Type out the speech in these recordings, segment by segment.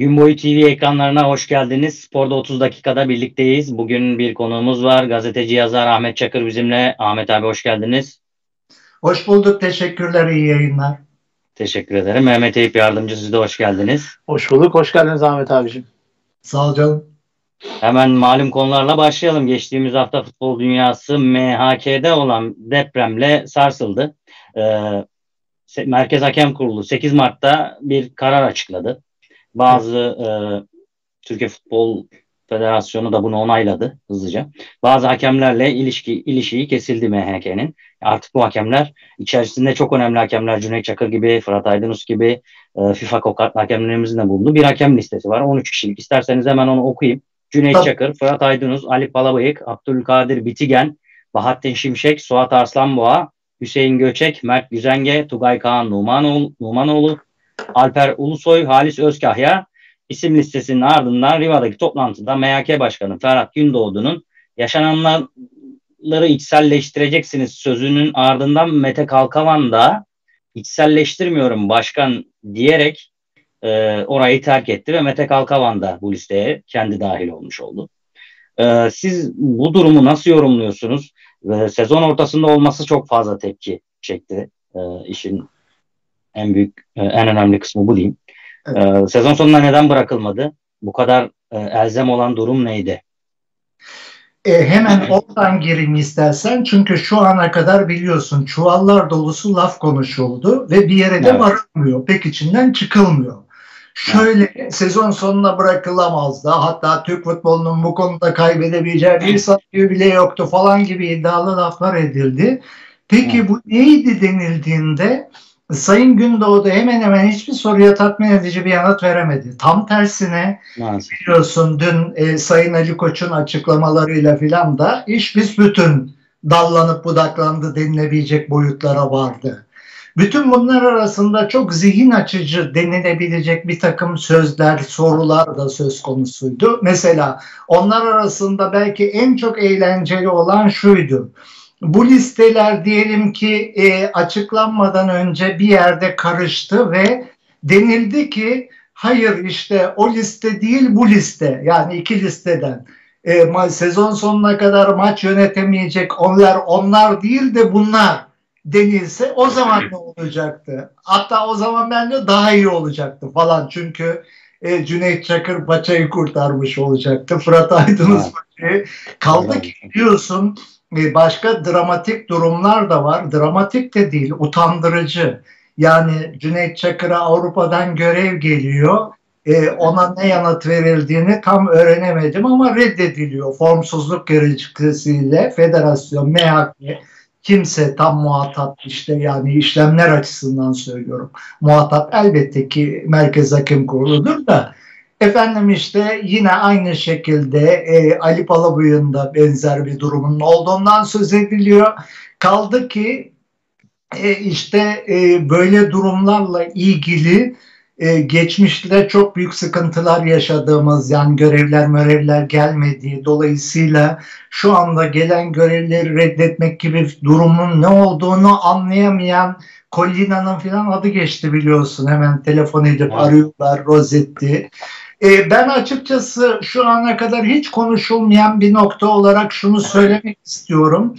Gün boyu TV ekranlarına hoş geldiniz. Sporda 30 dakikada birlikteyiz. Bugün bir konuğumuz var. Gazeteci yazar Ahmet Çakır bizimle. Ahmet abi hoş geldiniz. Hoş bulduk. Teşekkürler. İyi yayınlar. Teşekkür ederim. Mehmet Eyüp Yardımcı siz de hoş geldiniz. Hoş bulduk. Hoş geldiniz Ahmet abicim. Sağ ol canım. Hemen malum konularla başlayalım. Geçtiğimiz hafta futbol dünyası MHK'de olan depremle sarsıldı. Ee, Merkez Hakem Kurulu 8 Mart'ta bir karar açıkladı. Bazı e, Türkiye Futbol Federasyonu da bunu onayladı hızlıca. Bazı hakemlerle ilişki ilişiği kesildi MHK'nin. Artık bu hakemler içerisinde çok önemli hakemler Cüneyt Çakır gibi, Fırat Aydınus gibi e, FIFA kokatlı hakemlerimizin de bulunduğu bir hakem listesi var. 13 kişilik. İsterseniz hemen onu okuyayım. Cüneyt Tabii. Çakır, Fırat Aydınus, Ali Palabıyık, Abdülkadir Bitigen, Bahattin Şimşek, Suat Arslanboğa, Hüseyin Göçek, Mert Güzenge, Tugay Kaan Numanoğlu, Numanoğlu Alper Ulusoy, Halis Özkahya isim listesinin ardından Riva'daki toplantıda MHK Başkanı Ferhat Gündoğdu'nun yaşananları içselleştireceksiniz sözünün ardından Mete Kalkavan da içselleştirmiyorum başkan diyerek e, orayı terk etti ve Mete Kalkavan da bu listeye kendi dahil olmuş oldu. E, siz bu durumu nasıl yorumluyorsunuz? E, sezon ortasında olması çok fazla tepki çekti e, işin en büyük, e, en önemli kısmı bu diyeyim. Evet. E, sezon sonunda neden bırakılmadı? Bu kadar e, elzem olan durum neydi? E, hemen oradan gireyim istersen. Çünkü şu ana kadar biliyorsun çuvallar dolusu laf konuşuldu ve bir yere de evet. varılmıyor. Pek içinden çıkılmıyor. Şöyle evet. sezon sonuna bırakılamazdı. Hatta Türk futbolunun bu konuda kaybedebileceği bir sayı bile yoktu falan gibi iddialı laflar edildi. Peki evet. bu neydi denildiğinde Sayın Gündoğdu hemen hemen hiçbir soruya tatmin edici bir yanıt veremedi. Tam tersine Maalesef. biliyorsun dün e, Sayın Ali Koç'un açıklamalarıyla filan da iş biz bütün dallanıp budaklandı denilebilecek boyutlara vardı. Bütün bunlar arasında çok zihin açıcı denilebilecek bir takım sözler, sorular da söz konusuydu. Mesela onlar arasında belki en çok eğlenceli olan şuydu bu listeler diyelim ki e, açıklanmadan önce bir yerde karıştı ve denildi ki hayır işte o liste değil bu liste yani iki listeden e, sezon sonuna kadar maç yönetemeyecek onlar onlar değil de bunlar denilse o zaman ne olacaktı? Hatta o zaman bence daha iyi olacaktı falan çünkü e, Cüneyt Çakır paçayı kurtarmış olacaktı. Fırat Aydınus paçayı. Kaldı ki biliyorsun başka dramatik durumlar da var. Dramatik de değil, utandırıcı. Yani Cüneyt Çakır'a Avrupa'dan görev geliyor. Ee, ona ne yanıt verildiğini tam öğrenemedim ama reddediliyor. Formsuzluk gerekçesiyle federasyon, MHK kimse tam muhatap işte yani işlemler açısından söylüyorum. Muhatap elbette ki Merkez Hakem Kurulu'dur da Efendim işte yine aynı şekilde e, Ali Palabuyu'nun da benzer bir durumun olduğundan söz ediliyor. Kaldı ki e, işte e, böyle durumlarla ilgili e, geçmişte çok büyük sıkıntılar yaşadığımız yani görevler görevler gelmediği dolayısıyla şu anda gelen görevleri reddetmek gibi durumun ne olduğunu anlayamayan Collina'nın filan adı geçti biliyorsun hemen telefon edip arıyorlar Rosetti. E, ben açıkçası şu ana kadar hiç konuşulmayan bir nokta olarak şunu söylemek istiyorum.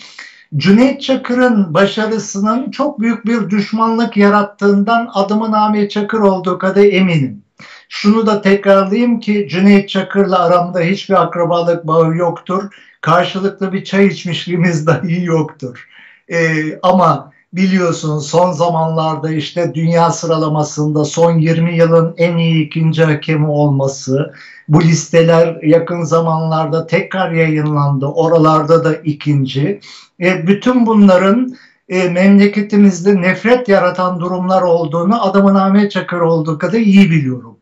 Cüneyt Çakır'ın başarısının çok büyük bir düşmanlık yarattığından adımın Ahmet Çakır olduğu kadar eminim. Şunu da tekrarlayayım ki Cüneyt Çakır'la aramda hiçbir akrabalık bağı yoktur. Karşılıklı bir çay içmişliğimiz dahi yoktur. Ee, ama biliyorsun son zamanlarda işte dünya sıralamasında son 20 yılın en iyi ikinci hakemi olması, bu listeler yakın zamanlarda tekrar yayınlandı. Oralarda da ikinci. E, bütün bunların e, memleketimizde nefret yaratan durumlar olduğunu adamın Ahmet Çakır olduğu kadar iyi biliyorum.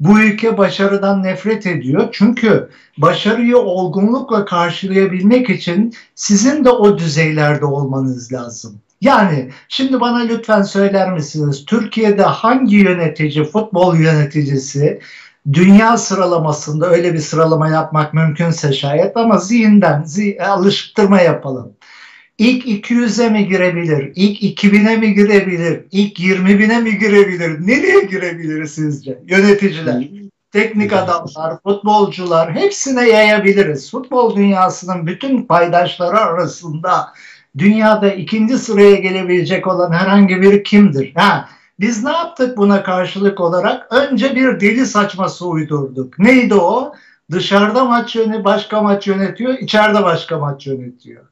Bu ülke başarıdan nefret ediyor. Çünkü başarıyı olgunlukla karşılayabilmek için sizin de o düzeylerde olmanız lazım. Yani şimdi bana lütfen söyler misiniz? Türkiye'de hangi yönetici, futbol yöneticisi dünya sıralamasında öyle bir sıralama yapmak mümkünse şayet ama zihinden zih alıştırma yapalım. İlk 200'e mi girebilir? İlk 2000'e mi girebilir? İlk 20 bine mi girebilir? Nereye girebilir sizce yöneticiler? teknik adamlar, futbolcular hepsine yayabiliriz. Futbol dünyasının bütün paydaşları arasında dünyada ikinci sıraya gelebilecek olan herhangi biri kimdir? Ha, biz ne yaptık buna karşılık olarak? Önce bir deli saçması uydurduk. Neydi o? Dışarıda maç yönetiyor, başka maç yönetiyor, içeride başka maç yönetiyor.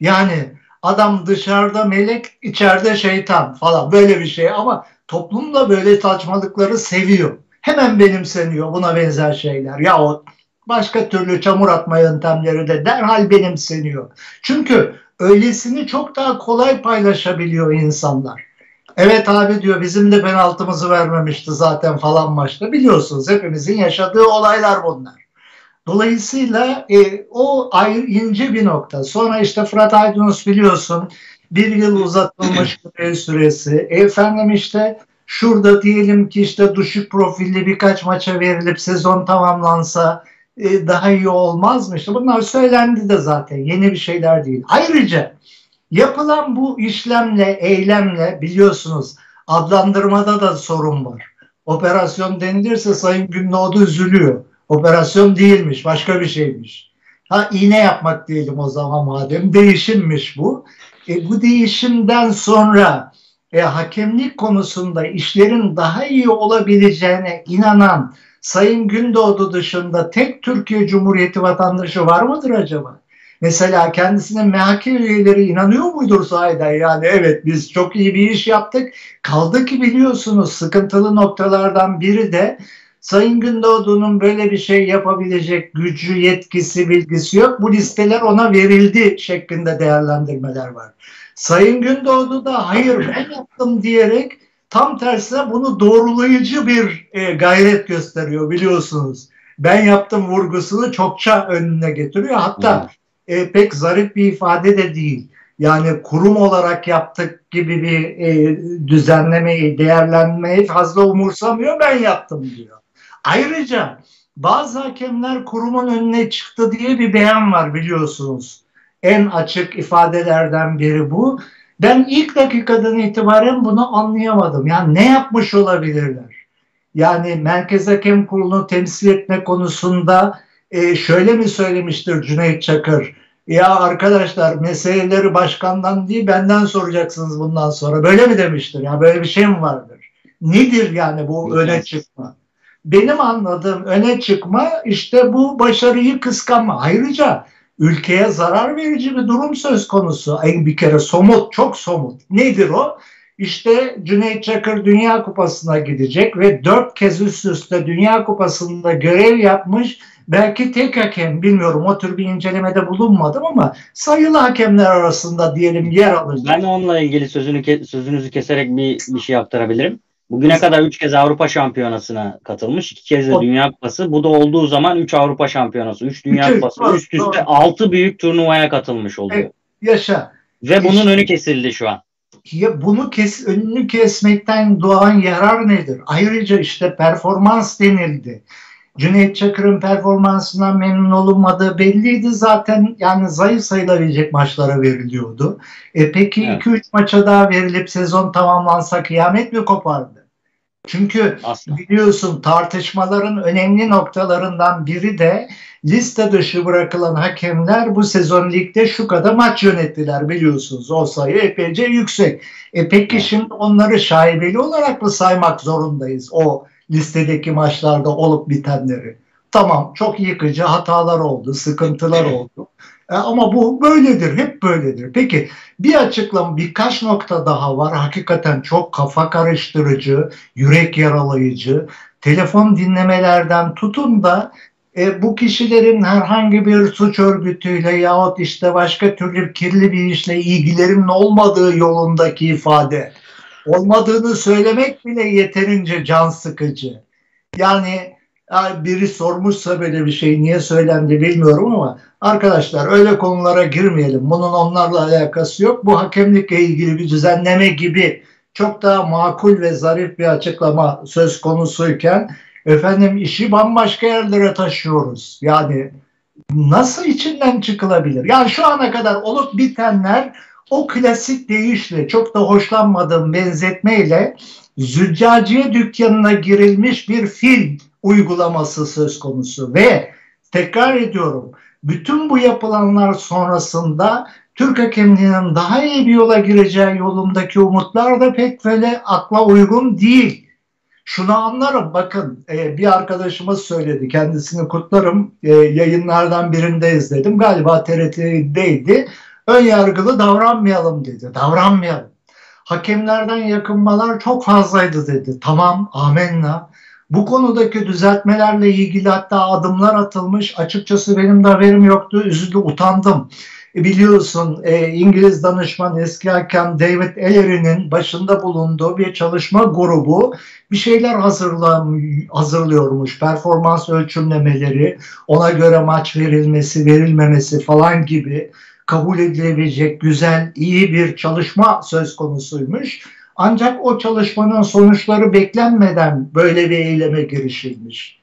Yani adam dışarıda melek, içeride şeytan falan böyle bir şey ama toplum da böyle saçmalıkları seviyor. Hemen benimseniyor buna benzer şeyler. Ya o başka türlü çamur atma yöntemleri de derhal benimseniyor. Çünkü öylesini çok daha kolay paylaşabiliyor insanlar. Evet abi diyor bizim de penaltımızı vermemişti zaten falan maçta. Biliyorsunuz hepimizin yaşadığı olaylar bunlar. Dolayısıyla e, o ayrı ince bir nokta. Sonra işte Fırat Aydınus biliyorsun bir yıl uzatılmış süresi. E, efendim işte şurada diyelim ki işte düşük profilli birkaç maça verilip sezon tamamlansa e, daha iyi olmaz mı? İşte bunlar söylendi de zaten yeni bir şeyler değil. Ayrıca yapılan bu işlemle, eylemle biliyorsunuz adlandırmada da sorun var. Operasyon denilirse Sayın Gündoğdu üzülüyor. Operasyon değilmiş, başka bir şeymiş. Ha iğne yapmak diyelim o zaman madem. Değişimmiş bu. E, bu değişimden sonra e, hakemlik konusunda işlerin daha iyi olabileceğine inanan Sayın Gündoğdu dışında tek Türkiye Cumhuriyeti vatandaşı var mıdır acaba? Mesela kendisinin MHK üyeleri inanıyor muydur sahiden? Yani evet biz çok iyi bir iş yaptık. Kaldı ki biliyorsunuz sıkıntılı noktalardan biri de Sayın Gündoğdu'nun böyle bir şey yapabilecek gücü, yetkisi, bilgisi yok. Bu listeler ona verildi şeklinde değerlendirmeler var. Sayın Gündoğdu da hayır ben yaptım diyerek tam tersine bunu doğrulayıcı bir e, gayret gösteriyor biliyorsunuz. Ben yaptım vurgusunu çokça önüne getiriyor. Hatta e, pek zarif bir ifade de değil. Yani kurum olarak yaptık gibi bir e, düzenlemeyi, değerlenmeyi fazla umursamıyor. Ben yaptım diyor. Ayrıca bazı hakemler kurumun önüne çıktı diye bir beyan var biliyorsunuz. En açık ifadelerden biri bu. Ben ilk dakikadan itibaren bunu anlayamadım. Yani ne yapmış olabilirler? Yani Merkez Hakem Kurulu'nu temsil etme konusunda e, şöyle mi söylemiştir Cüneyt Çakır? Ya arkadaşlar meseleleri başkandan değil benden soracaksınız bundan sonra. Böyle mi demiştir? Ya böyle bir şey mi vardır? Nedir yani bu öne çıkma? benim anladığım öne çıkma işte bu başarıyı kıskanma. Ayrıca ülkeye zarar verici bir durum söz konusu. Bir kere somut, çok somut. Nedir o? İşte Cüneyt Çakır Dünya Kupası'na gidecek ve dört kez üst üste Dünya Kupası'nda görev yapmış belki tek hakem bilmiyorum o tür bir incelemede bulunmadım ama sayılı hakemler arasında diyelim yer alacak. Ben onunla ilgili sözünü sözünüzü keserek bir, bir şey aktarabilirim. Bugüne kadar 3 kez Avrupa Şampiyonası'na katılmış. 2 kez de Dünya Kupası. Bu da olduğu zaman 3 Avrupa Şampiyonası, 3 Dünya Kupası. Üst üste 6 büyük turnuvaya katılmış oluyor. Evet, yaşa. Ve bunun önü kesildi şu an. Ya bunu kes, önünü kesmekten doğan yarar nedir? Ayrıca işte performans denildi. Cüneyt Çakır'ın performansından memnun olunmadığı belliydi zaten yani zayıf sayılabilecek maçlara veriliyordu. E peki 2-3 evet. maça daha verilip sezon tamamlansa kıyamet mi kopardı? Çünkü Asla. biliyorsun tartışmaların önemli noktalarından biri de liste dışı bırakılan hakemler bu sezon ligde şu kadar maç yönettiler biliyorsunuz. O sayı epeyce yüksek. E peki şimdi onları şaibeli olarak mı saymak zorundayız? O listedeki maçlarda olup bitenleri. Tamam çok yıkıcı hatalar oldu, sıkıntılar oldu. E, ama bu böyledir, hep böyledir. Peki bir açıklama, birkaç nokta daha var. Hakikaten çok kafa karıştırıcı, yürek yaralayıcı. Telefon dinlemelerden tutun da e, bu kişilerin herhangi bir suç örgütüyle yahut işte başka türlü kirli bir işle ilgilerinin olmadığı yolundaki ifade olmadığını söylemek bile yeterince can sıkıcı. Yani biri sormuşsa böyle bir şey niye söylendi bilmiyorum ama arkadaşlar öyle konulara girmeyelim. Bunun onlarla alakası yok. Bu hakemlikle ilgili bir düzenleme gibi çok daha makul ve zarif bir açıklama söz konusuyken efendim işi bambaşka yerlere taşıyoruz. Yani nasıl içinden çıkılabilir? Yani şu ana kadar olup bitenler o klasik deyişle çok da hoşlanmadığım benzetmeyle züccaciye dükkanına girilmiş bir fil uygulaması söz konusu. Ve tekrar ediyorum bütün bu yapılanlar sonrasında Türk hakemliğinin daha iyi bir yola gireceği yolundaki umutlar da pek böyle akla uygun değil. Şunu anlarım bakın e, bir arkadaşımız söyledi kendisini kutlarım e, yayınlardan birinde izledim galiba TRT'deydi ön yargılı davranmayalım dedi davranmayalım. Hakemlerden yakınmalar çok fazlaydı dedi. Tamam amenna bu konudaki düzeltmelerle ilgili hatta adımlar atılmış açıkçası benim de haberim yoktu üzüldü utandım e, biliyorsun e, İngiliz danışman eski hakem David Ellery'nin başında bulunduğu bir çalışma grubu bir şeyler hazırlam hazırlıyormuş. Performans ölçümlemeleri, ona göre maç verilmesi, verilmemesi falan gibi kabul edilebilecek güzel, iyi bir çalışma söz konusuymuş. Ancak o çalışmanın sonuçları beklenmeden böyle bir eyleme girişilmiş.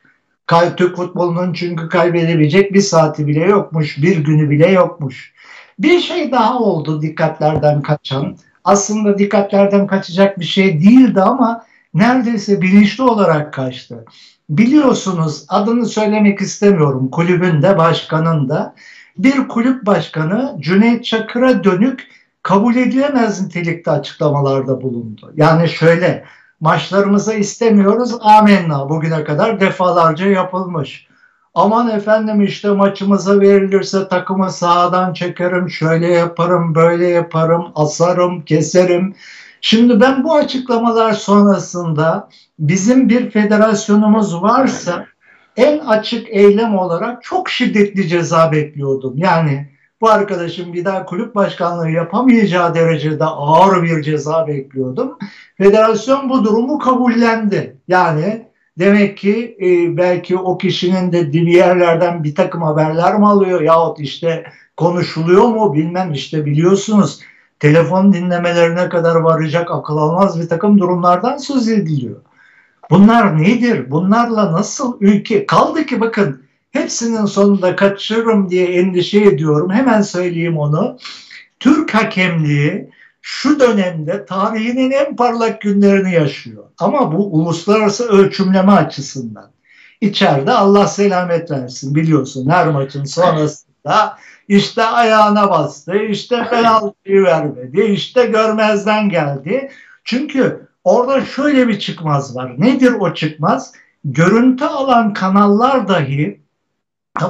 Türk futbolunun çünkü kaybedebilecek bir saati bile yokmuş, bir günü bile yokmuş. Bir şey daha oldu dikkatlerden kaçan. Aslında dikkatlerden kaçacak bir şey değildi ama neredeyse bilinçli olarak kaçtı. Biliyorsunuz adını söylemek istemiyorum kulübün de başkanın da bir kulüp başkanı Cüneyt Çakır'a dönük kabul edilemez nitelikte açıklamalarda bulundu. Yani şöyle maçlarımıza istemiyoruz amenna bugüne kadar defalarca yapılmış. Aman efendim işte maçımıza verilirse takımı sahadan çekerim, şöyle yaparım, böyle yaparım, asarım, keserim. Şimdi ben bu açıklamalar sonrasında bizim bir federasyonumuz varsa en açık eylem olarak çok şiddetli ceza bekliyordum. Yani bu arkadaşın bir daha kulüp başkanlığı yapamayacağı derecede ağır bir ceza bekliyordum. Federasyon bu durumu kabullendi. Yani Demek ki e, belki o kişinin de bir yerlerden bir takım haberler mi alıyor yahut işte konuşuluyor mu bilmem işte biliyorsunuz telefon dinlemelerine kadar varacak akıl almaz bir takım durumlardan söz ediliyor. Bunlar nedir? Bunlarla nasıl ülke kaldı ki bakın hepsinin sonunda kaçırırım diye endişe ediyorum. Hemen söyleyeyim onu. Türk hakemliği şu dönemde tarihinin en parlak günlerini yaşıyor. Ama bu uluslararası ölçümleme açısından. İçeride Allah selamet versin biliyorsun her maçın sonrasında işte ayağına bastı, işte penaltıyı vermedi, işte görmezden geldi. Çünkü orada şöyle bir çıkmaz var. Nedir o çıkmaz? Görüntü alan kanallar dahi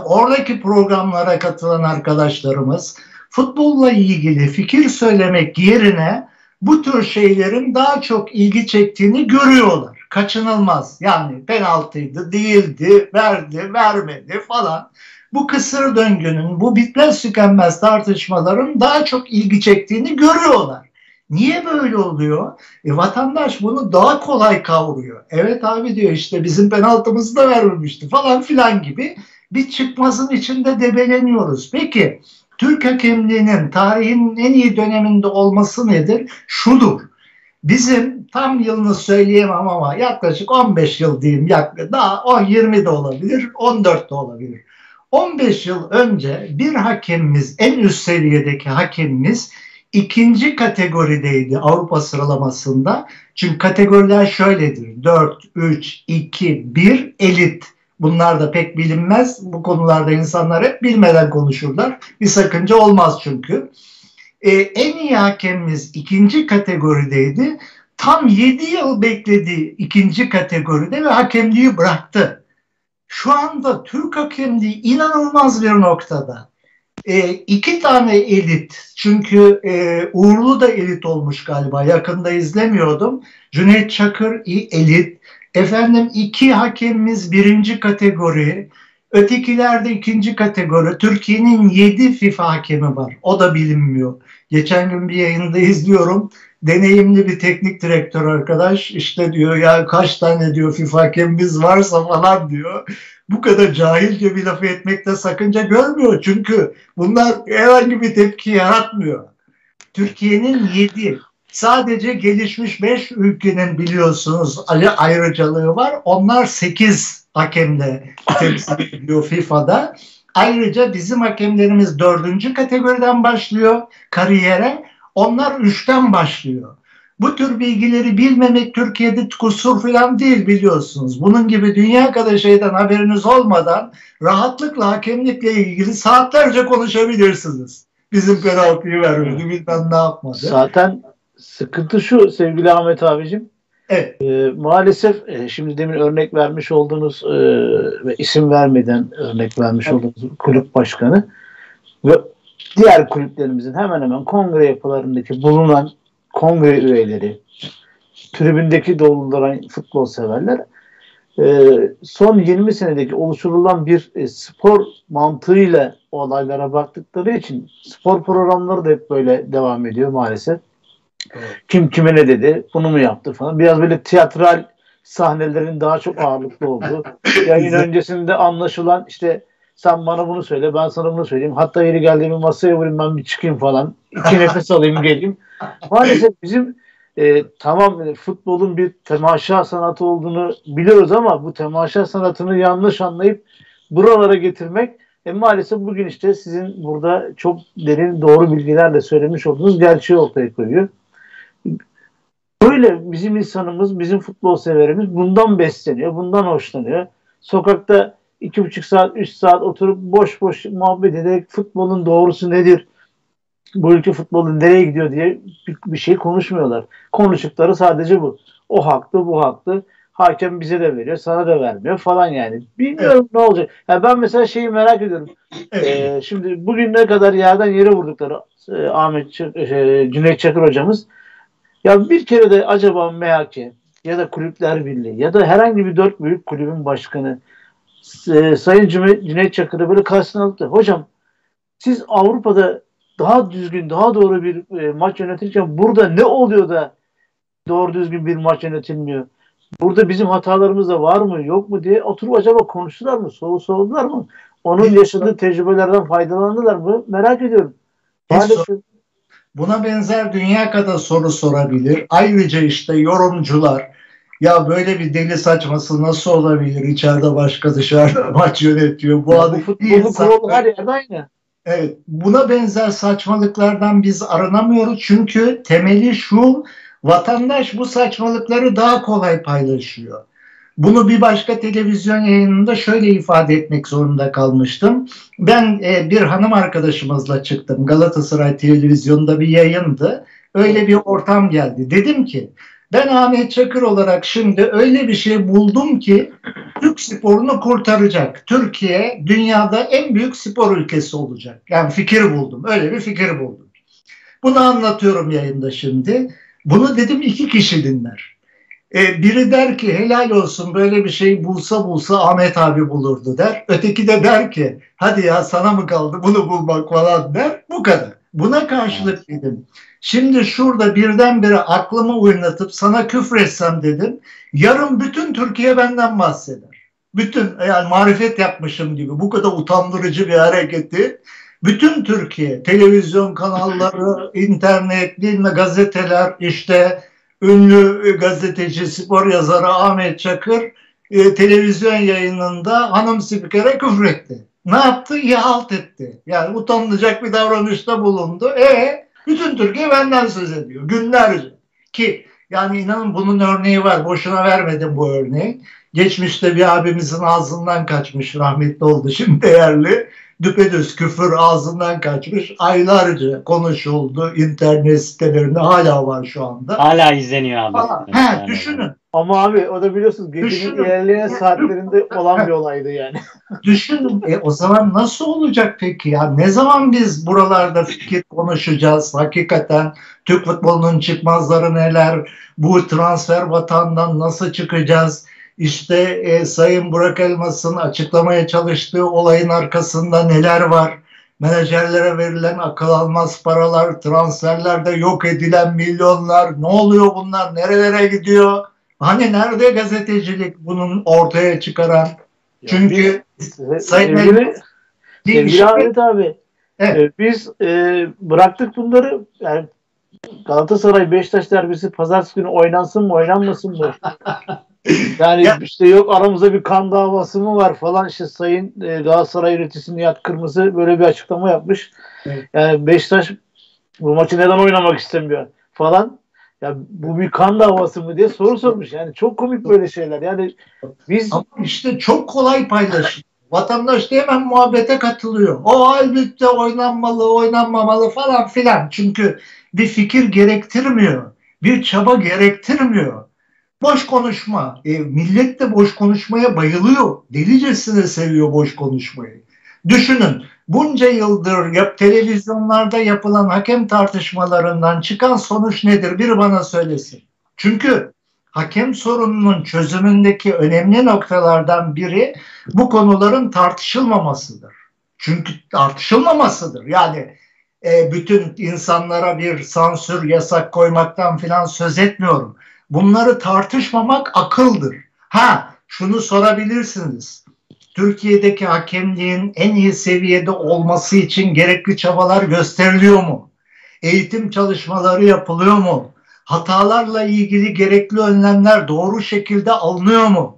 oradaki programlara katılan arkadaşlarımız futbolla ilgili fikir söylemek yerine bu tür şeylerin daha çok ilgi çektiğini görüyorlar. Kaçınılmaz. Yani penaltıydı, değildi, verdi, vermedi falan. Bu kısır döngünün, bu bitmez tükenmez tartışmaların daha çok ilgi çektiğini görüyorlar. Niye böyle oluyor? E, vatandaş bunu daha kolay kavruyor. Evet abi diyor işte bizim penaltımızı da vermemişti falan filan gibi bir çıkmazın içinde debeleniyoruz. Peki Türk hakemliğinin tarihinin en iyi döneminde olması nedir? Şudur. Bizim tam yılını söyleyemem ama yaklaşık 15 yıl diyeyim daha 10 20 de olabilir 14 de olabilir. 15 yıl önce bir hakemimiz en üst seviyedeki hakemimiz ikinci kategorideydi Avrupa sıralamasında. Çünkü kategoriler şöyledir. 4, 3, 2, 1 elit. Bunlar da pek bilinmez. Bu konularda insanlar hep bilmeden konuşurlar. Bir sakınca olmaz çünkü. Ee, en iyi hakemimiz ikinci kategorideydi. Tam 7 yıl bekledi ikinci kategoride ve hakemliği bıraktı. Şu anda Türk hakemliği inanılmaz bir noktada. E, iki tane elit çünkü e, Uğurlu da elit olmuş galiba yakında izlemiyordum. Cüneyt Çakır elit, Efendim iki hakemimiz birinci kategori, ötekiler de ikinci kategori. Türkiye'nin yedi FIFA hakemi var. O da bilinmiyor. Geçen gün bir yayında izliyorum. Deneyimli bir teknik direktör arkadaş işte diyor ya kaç tane diyor FIFA hakemimiz varsa falan diyor. Bu kadar cahilce bir lafı etmekte sakınca görmüyor. Çünkü bunlar herhangi bir tepki yaratmıyor. Türkiye'nin yedi Sadece gelişmiş 5 ülkenin biliyorsunuz ayrıcalığı var. Onlar 8 hakemle temsil ediyor FIFA'da. Ayrıca bizim hakemlerimiz dördüncü kategoriden başlıyor kariyere. Onlar üçten başlıyor. Bu tür bilgileri bilmemek Türkiye'de kusur falan değil biliyorsunuz. Bunun gibi dünya kadar şeyden haberiniz olmadan rahatlıkla hakemlikle ilgili saatlerce konuşabilirsiniz. Bizim penaltıyı vermedi, bilmem ne yapmadı. Zaten sıkıntı şu sevgili Ahmet abicim. Evet. E, maalesef e, şimdi demin örnek vermiş olduğunuz e, ve isim vermeden örnek vermiş evet. olduğunuz kulüp başkanı ve diğer kulüplerimizin hemen hemen kongre yapılarındaki bulunan kongre üyeleri, tribündeki dolduran futbol severler e, son 20 senedeki oluşturulan bir e, spor mantığıyla olaylara baktıkları için spor programları da hep böyle devam ediyor maalesef. Evet. Kim kime ne dedi, bunu mu yaptı falan. Biraz böyle tiyatral sahnelerin daha çok ağırlıklı olduğu. Yayın öncesinde anlaşılan işte sen bana bunu söyle, ben sana bunu söyleyeyim. Hatta yeri geldiğimi masaya vurayım ben bir çıkayım falan. İki nefes alayım geleyim. Maalesef bizim e, tamam e, futbolun bir temaşa sanatı olduğunu biliyoruz ama bu temaşa sanatını yanlış anlayıp buralara getirmek e, maalesef bugün işte sizin burada çok derin doğru bilgilerle söylemiş olduğunuz gerçeği ortaya koyuyor. Böyle bizim insanımız, bizim futbol severimiz bundan besleniyor, bundan hoşlanıyor. Sokakta iki buçuk saat, üç saat oturup boş boş muhabbet ederek futbolun doğrusu nedir? Bu ülke futbolu nereye gidiyor diye bir, bir şey konuşmuyorlar. Konuştukları sadece bu. O haklı, bu haklı. Hakem bize de veriyor, sana da vermiyor falan yani. Bilmiyorum evet. ne olacak. Yani ben mesela şeyi merak ediyorum. Evet. Ee, şimdi bugün ne kadar yerden yere vurdukları e, Ahmet Ç- e, Cüneyt Çakır hocamız. Ya bir kere de acaba MHK ya da Kulüpler Birliği ya da herhangi bir dört büyük kulübün başkanı e, Sayın Cüneyt Çakır'ı böyle karşısına alıp da hocam siz Avrupa'da daha düzgün, daha doğru bir e, maç yönetirken burada ne oluyor da doğru düzgün bir maç yönetilmiyor? Burada bizim hatalarımız da var mı, yok mu diye oturup acaba konuştular mı, soru sordular mı? Onun yaşadığı tecrübelerden faydalandılar mı? Merak ediyorum. Maalesef. Buna benzer dünya kadar soru sorabilir. Ayrıca işte yorumcular, ya böyle bir deli saçması nasıl olabilir? İçeride başka dışarıda maç yönetiyor. Bu adı futbolu kurulu her yerde aynı. Evet, buna benzer saçmalıklardan biz aranamıyoruz çünkü temeli şu, vatandaş bu saçmalıkları daha kolay paylaşıyor. Bunu bir başka televizyon yayınında şöyle ifade etmek zorunda kalmıştım. Ben e, bir hanım arkadaşımızla çıktım. Galatasaray televizyonunda bir yayındı. Öyle bir ortam geldi. Dedim ki ben Ahmet Çakır olarak şimdi öyle bir şey buldum ki Türk sporunu kurtaracak. Türkiye dünyada en büyük spor ülkesi olacak. Yani fikir buldum. Öyle bir fikir buldum. Bunu anlatıyorum yayında şimdi. Bunu dedim iki kişi dinler. Ee, biri der ki helal olsun böyle bir şey bulsa bulsa Ahmet abi bulurdu der. Öteki de der ki hadi ya sana mı kaldı bunu bulmak falan der. Bu kadar. Buna karşılık dedim. Şimdi şurada birdenbire aklımı oynatıp sana küfretsem dedim. Yarın bütün Türkiye benden bahseder. Bütün yani marifet yapmışım gibi bu kadar utandırıcı bir hareketi bütün Türkiye televizyon kanalları, internet, bilme gazeteler işte ünlü gazeteci, spor yazarı Ahmet Çakır e, televizyon yayınında hanım spikere küfretti. Ne yaptı? İhalt etti. Yani utanılacak bir davranışta bulundu. E bütün Türkiye benden söz ediyor. Günlerce. Ki yani inanın bunun örneği var. Boşuna vermedim bu örneği. Geçmişte bir abimizin ağzından kaçmış rahmetli oldu şimdi değerli. Düpedüz küfür ağzından kaçmış. Aylarca konuşuldu. internet sitelerinde hala var şu anda. Hala izleniyor abi. Aa, he, düşünün. Ama abi o da biliyorsunuz gecenin ilerleyen saatlerinde olan bir olaydı yani. Düşünün e, o zaman nasıl olacak peki ya? Ne zaman biz buralarda fikir konuşacağız? Hakikaten Türk futbolunun çıkmazları neler? Bu transfer vatandan nasıl çıkacağız? İşte e, Sayın Burak Elmas'ın açıklamaya çalıştığı olayın arkasında neler var? Menajerlere verilen akıl almaz paralar, transferlerde yok edilen milyonlar, ne oluyor bunlar, nerelere gidiyor? Hani nerede gazetecilik bunun ortaya çıkaran? Çünkü ya Sayın sevgili, sevgili Ahmet abi evet. e, biz e, bıraktık bunları yani Galatasaray Beşiktaş derbisi pazartesi günü oynansın mı oynanmasın mı? Yani ya. işte yok aramızda bir kan davası mı var falan işte Sayın e, Galatasaray yöneticisi Nihat Kırmızı böyle bir açıklama yapmış. Evet. Yani Beşiktaş bu maçı neden oynamak istemiyor falan. ya bu bir kan davası mı diye soru sormuş. Yani çok komik böyle şeyler. Yani biz Ama işte çok kolay paylaşılıyor. Vatandaş da hemen muhabbete katılıyor. O halbuki oynanmalı, oynanmamalı falan filan. Çünkü bir fikir gerektirmiyor. Bir çaba gerektirmiyor. Boş konuşma. E, millet de boş konuşmaya bayılıyor. Delicesine seviyor boş konuşmayı. Düşünün bunca yıldır yap, televizyonlarda yapılan hakem tartışmalarından çıkan sonuç nedir? Bir bana söylesin. Çünkü hakem sorununun çözümündeki önemli noktalardan biri bu konuların tartışılmamasıdır. Çünkü tartışılmamasıdır. Yani e, bütün insanlara bir sansür, yasak koymaktan filan söz etmiyorum. Bunları tartışmamak akıldır. Ha şunu sorabilirsiniz. Türkiye'deki hakemliğin en iyi seviyede olması için gerekli çabalar gösteriliyor mu? Eğitim çalışmaları yapılıyor mu? Hatalarla ilgili gerekli önlemler doğru şekilde alınıyor mu?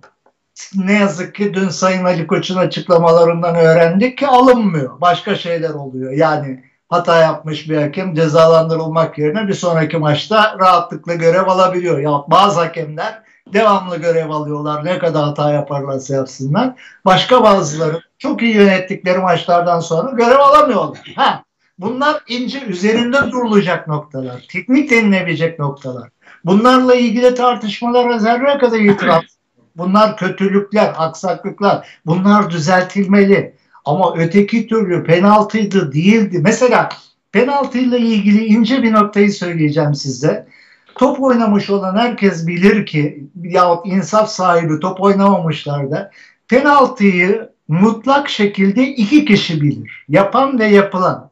Ne yazık ki dün Sayın Ali Koç'un açıklamalarından öğrendik ki alınmıyor. Başka şeyler oluyor. Yani hata yapmış bir hakem cezalandırılmak yerine bir sonraki maçta rahatlıkla görev alabiliyor. Ya bazı hakemler devamlı görev alıyorlar. Ne kadar hata yaparlarsa yapsınlar. Başka bazıları çok iyi yönettikleri maçlardan sonra görev alamıyorlar. Ha, bunlar ince üzerinde durulacak noktalar. Teknik denilebilecek noktalar. Bunlarla ilgili tartışmalara zerre kadar itiraz. Bunlar kötülükler, aksaklıklar. Bunlar düzeltilmeli. Ama öteki türlü penaltıydı değildi. Mesela penaltıyla ilgili ince bir noktayı söyleyeceğim size. Top oynamış olan herkes bilir ki yahut insaf sahibi top oynamamışlar da penaltıyı mutlak şekilde iki kişi bilir. Yapan ve yapılan.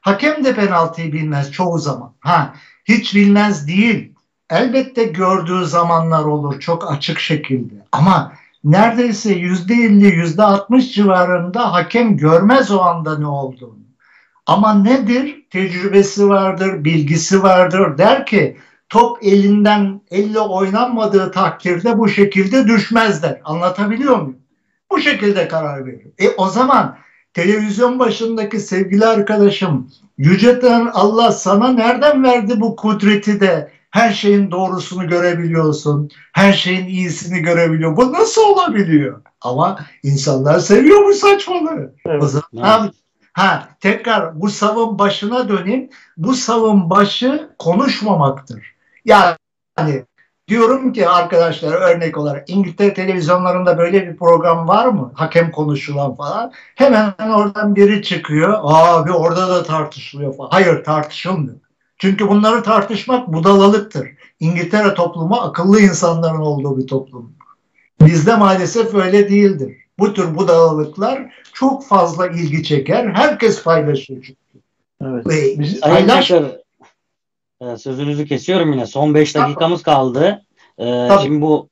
Hakem de penaltıyı bilmez çoğu zaman. Ha, hiç bilmez değil. Elbette gördüğü zamanlar olur çok açık şekilde. Ama neredeyse yüzde elli, yüzde altmış civarında hakem görmez o anda ne olduğunu. Ama nedir? Tecrübesi vardır, bilgisi vardır. Der ki top elinden elle oynanmadığı takdirde bu şekilde düşmezler. Anlatabiliyor muyum? Bu şekilde karar verir. E o zaman televizyon başındaki sevgili arkadaşım Yüce Allah sana nereden verdi bu kudreti de her şeyin doğrusunu görebiliyorsun. Her şeyin iyisini görebiliyor. Bu nasıl olabiliyor? Ama insanlar seviyor bu saçmalığı. Evet. O zaman ha, tekrar bu savun başına döneyim. Bu savun başı konuşmamaktır. Yani diyorum ki arkadaşlar örnek olarak İngiltere televizyonlarında böyle bir program var mı? Hakem konuşulan falan. Hemen oradan biri çıkıyor. Abi orada da tartışılıyor falan. Hayır tartışılmıyor. Çünkü bunları tartışmak budalalıktır. İngiltere toplumu akıllı insanların olduğu bir toplum. Bizde maalesef öyle değildir. Bu tür budalalıklar çok fazla ilgi çeker. Herkes paylaşır çünkü. Evet. Ve Biz, paylaş... Ee, sözünüzü kesiyorum yine. Son 5 dakikamız kaldı. Ee, şimdi bu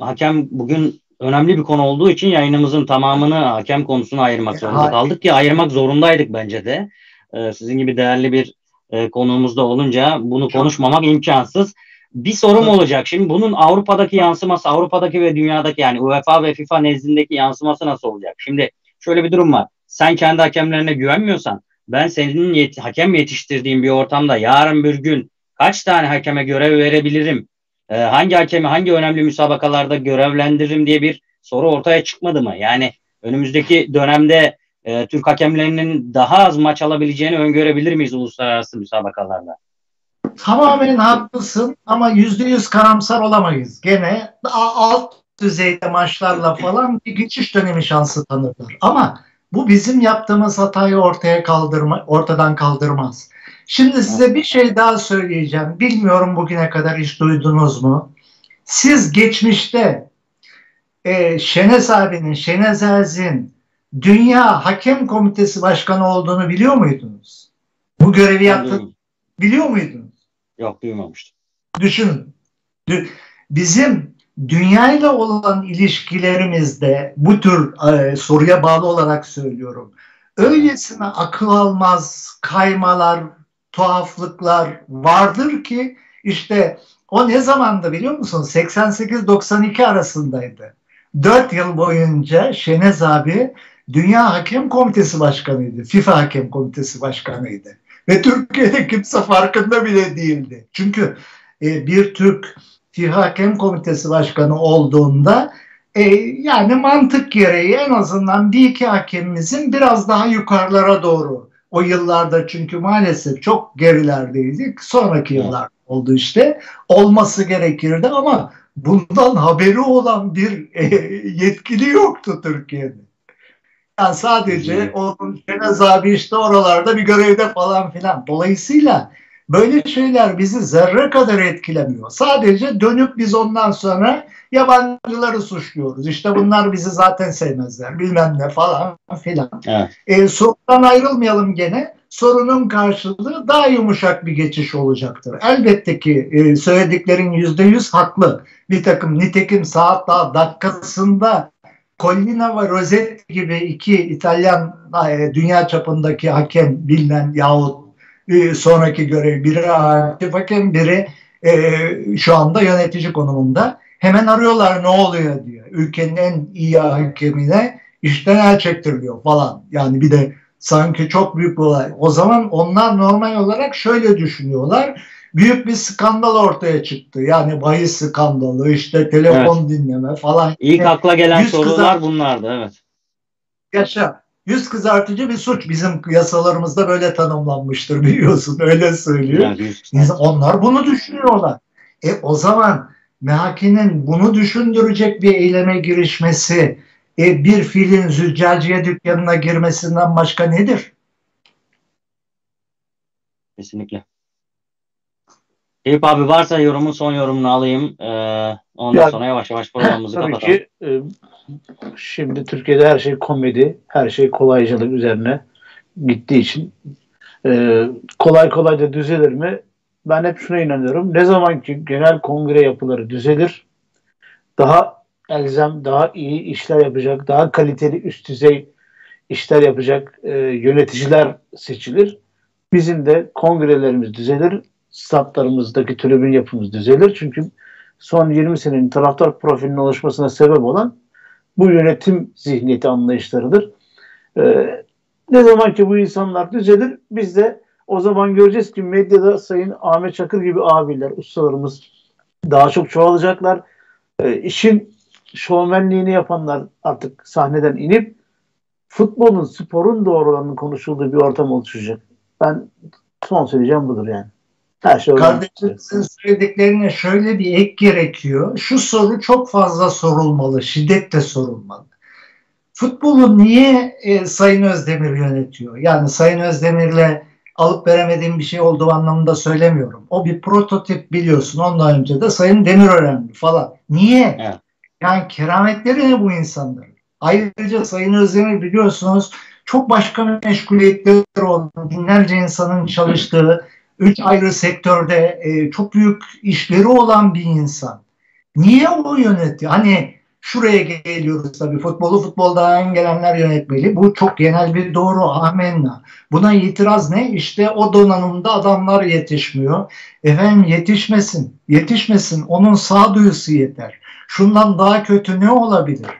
hakem bugün önemli bir konu olduğu için yayınımızın tamamını hakem konusuna ayırmak zorunda kaldık ki ayırmak zorundaydık bence de. Ee, sizin gibi değerli bir e, konuğumuzda olunca bunu konuşmamak imkansız. Bir sorum olacak. Şimdi bunun Avrupa'daki yansıması, Avrupa'daki ve dünyadaki yani UEFA ve FIFA nezdindeki yansıması nasıl olacak? Şimdi şöyle bir durum var. Sen kendi hakemlerine güvenmiyorsan ben senin yet- hakem yetiştirdiğim bir ortamda yarın bir gün kaç tane hakeme görev verebilirim? Ee, hangi hakemi hangi önemli müsabakalarda görevlendiririm diye bir soru ortaya çıkmadı mı? Yani önümüzdeki dönemde e, Türk hakemlerinin daha az maç alabileceğini öngörebilir miyiz uluslararası müsabakalarda? Tamamen haklısın ama yüzde yüz karamsar olamayız. Gene alt düzeyde maçlarla falan bir geçiş dönemi şansı tanırlar. Ama bu bizim yaptığımız hatayı ortaya kaldırma, ortadan kaldırmaz. Şimdi size bir şey daha söyleyeceğim. Bilmiyorum bugüne kadar hiç duydunuz mu? Siz geçmişte e, Şenez abinin, Şenez Erzin Dünya Hakem Komitesi Başkanı olduğunu biliyor muydunuz? Bu görevi yaptığını biliyor muydunuz? Yok duymamıştım. Düşünün. Bizim dünyayla olan ilişkilerimizde bu tür e, soruya bağlı olarak söylüyorum. Öylesine akıl almaz kaymalar, tuhaflıklar vardır ki işte o ne zamandı biliyor musun? 88-92 arasındaydı. 4 yıl boyunca Şenez abi Dünya Hakem Komitesi Başkanıydı. FIFA Hakem Komitesi Başkanıydı. Ve Türkiye'de kimse farkında bile değildi. Çünkü e, bir Türk FİHA Hakem Komitesi Başkanı olduğunda e, yani mantık gereği en azından bir iki hakemimizin biraz daha yukarılara doğru o yıllarda çünkü maalesef çok gerilerdeydik. Sonraki yıllar oldu işte. Olması gerekirdi ama bundan haberi olan bir e, yetkili yoktu Türkiye'de. Yani sadece onun Şenaz abi işte oralarda bir görevde falan filan. Dolayısıyla böyle şeyler bizi zerre kadar etkilemiyor. Sadece dönüp biz ondan sonra yabancıları suçluyoruz. İşte bunlar bizi zaten sevmezler bilmem ne falan filan. Evet. E, sorundan ayrılmayalım gene. Sorunun karşılığı daha yumuşak bir geçiş olacaktır. Elbette ki e, söylediklerin yüzde yüz haklı. Bir takım nitekim saat daha dakikasında Collina ve Rossetti gibi iki İtalyan e, dünya çapındaki hakem bilinen yahut e, sonraki görev biri aktif hakem biri e, şu anda yönetici konumunda. Hemen arıyorlar ne oluyor diyor. Ülkenin en iyi hakemine işten el çektiriliyor falan. Yani bir de sanki çok büyük bir olay. O zaman onlar normal olarak şöyle düşünüyorlar. Büyük bir skandal ortaya çıktı. Yani bahis skandalı, işte telefon evet. dinleme falan. İlk akla gelen sorular kızart... bunlardı evet. Yaşa. Yüz kızartıcı bir suç. Bizim yasalarımızda böyle tanımlanmıştır biliyorsun. Öyle söylüyor. Yani onlar bunu düşünüyorlar. E o zaman MHK'nin bunu düşündürecek bir eyleme girişmesi e, bir filin züccaciye dükkanına girmesinden başka nedir? Kesinlikle. Eyüp abi varsa yorumun son yorumunu alayım. Ee, ondan yani, sonra yavaş yavaş programımızı tabii kapatalım. Ki, e, şimdi Türkiye'de her şey komedi, her şey kolaycılık üzerine gittiği için e, kolay kolay da düzelir mi? Ben hep şuna inanıyorum. Ne zaman ki genel kongre yapıları düzelir, daha elzem, daha iyi işler yapacak, daha kaliteli üst düzey işler yapacak e, yöneticiler seçilir. Bizim de kongrelerimiz düzelir, statlarımızdaki tribün yapımız düzelir. Çünkü son 20 senenin taraftar profilinin oluşmasına sebep olan bu yönetim zihniyeti anlayışlarıdır. Ee, ne zaman ki bu insanlar düzelir biz de o zaman göreceğiz ki medyada Sayın Ahmet Çakır gibi abiler, ustalarımız daha çok çoğalacaklar. Ee, işin şovmenliğini yapanlar artık sahneden inip futbolun, sporun doğrularının konuşulduğu bir ortam oluşacak. Ben son söyleyeceğim budur yani. Her şey Kardeşimizin söylediklerine şöyle bir ek gerekiyor. Şu soru çok fazla sorulmalı, şiddetle sorulmalı. Futbolu niye e, Sayın Özdemir yönetiyor? Yani Sayın Özdemir'le alıp veremediğim bir şey olduğu anlamında söylemiyorum. O bir prototip biliyorsun. Ondan önce de Sayın Demirören falan. Niye? Evet. Yani kerametleri ne bu insanların? Ayrıca Sayın Özdemir biliyorsunuz çok başka meşguliyetleri olan binlerce insanın çalıştığı üç ayrı sektörde e, çok büyük işleri olan bir insan. Niye o yönetiyor? Hani şuraya geliyoruz tabii futbolu futboldan gelenler yönetmeli. Bu çok genel bir doğru amenna. Buna itiraz ne? İşte o donanımda adamlar yetişmiyor. Efendim yetişmesin. Yetişmesin. Onun sağduyusu yeter. Şundan daha kötü ne olabilir?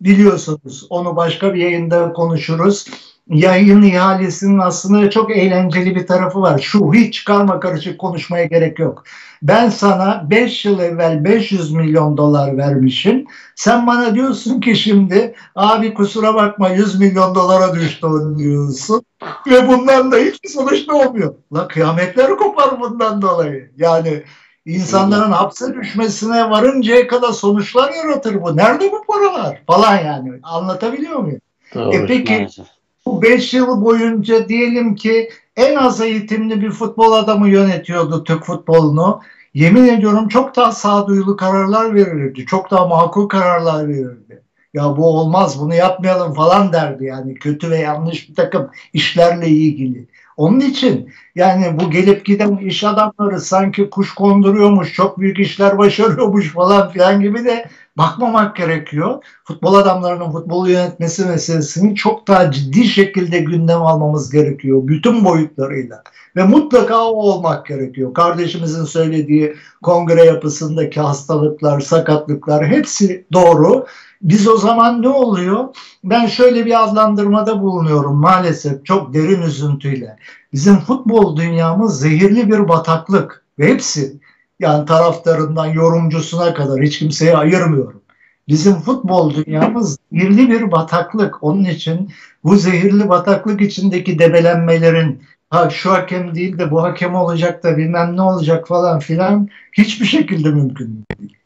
Biliyorsunuz onu başka bir yayında konuşuruz yayın ihalesinin aslında çok eğlenceli bir tarafı var. Şu hiç karma karışık konuşmaya gerek yok. Ben sana 5 yıl evvel 500 milyon dolar vermişim. Sen bana diyorsun ki şimdi abi kusura bakma 100 milyon dolara düştü diyorsun. Ve bundan da hiçbir sonuç olmuyor. La kıyametler kopar bundan dolayı. Yani insanların hapse düşmesine varıncaya kadar sonuçlar yaratır bu. Nerede bu paralar? Falan yani. Anlatabiliyor muyum? Doğru, e peki maalesef bu 5 yıl boyunca diyelim ki en az eğitimli bir futbol adamı yönetiyordu Türk futbolunu. Yemin ediyorum çok daha sağduyulu kararlar verirdi. Çok daha makul kararlar verirdi. Ya bu olmaz bunu yapmayalım falan derdi yani kötü ve yanlış bir takım işlerle ilgili. Onun için yani bu gelip giden iş adamları sanki kuş konduruyormuş, çok büyük işler başarıyormuş falan filan gibi de bakmamak gerekiyor. Futbol adamlarının futbol yönetmesi meselesini çok daha ciddi şekilde gündem almamız gerekiyor. Bütün boyutlarıyla. Ve mutlaka o olmak gerekiyor. Kardeşimizin söylediği kongre yapısındaki hastalıklar, sakatlıklar hepsi doğru. Biz o zaman ne oluyor? Ben şöyle bir adlandırmada bulunuyorum maalesef çok derin üzüntüyle. Bizim futbol dünyamız zehirli bir bataklık ve hepsi Yani taraftarından yorumcusuna kadar hiç kimseye ayırmıyorum. Bizim futbol dünyamız zehirli bir bataklık. Onun için bu zehirli bataklık içindeki debelenmelerin ha şu hakem değil de bu hakem olacak da bilmem ne olacak falan filan hiçbir şekilde mümkün değil.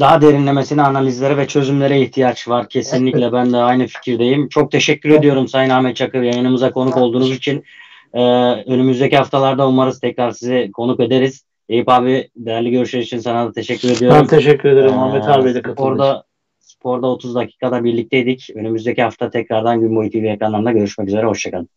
Daha derinlemesine analizlere ve çözümlere ihtiyaç var. Kesinlikle ben de aynı fikirdeyim. Çok teşekkür ediyorum Sayın Ahmet Çakır yayınımıza konuk olduğunuz için. Ee, önümüzdeki haftalarda umarız tekrar size konuk ederiz. Eyüp abi değerli görüşler için sana da teşekkür ediyorum. Ben teşekkür ederim ee, Ahmet abi de sporda, sporda 30 dakikada birlikteydik. Önümüzdeki hafta tekrardan Gün Boyu TV ekranlarında görüşmek üzere. Hoşçakalın.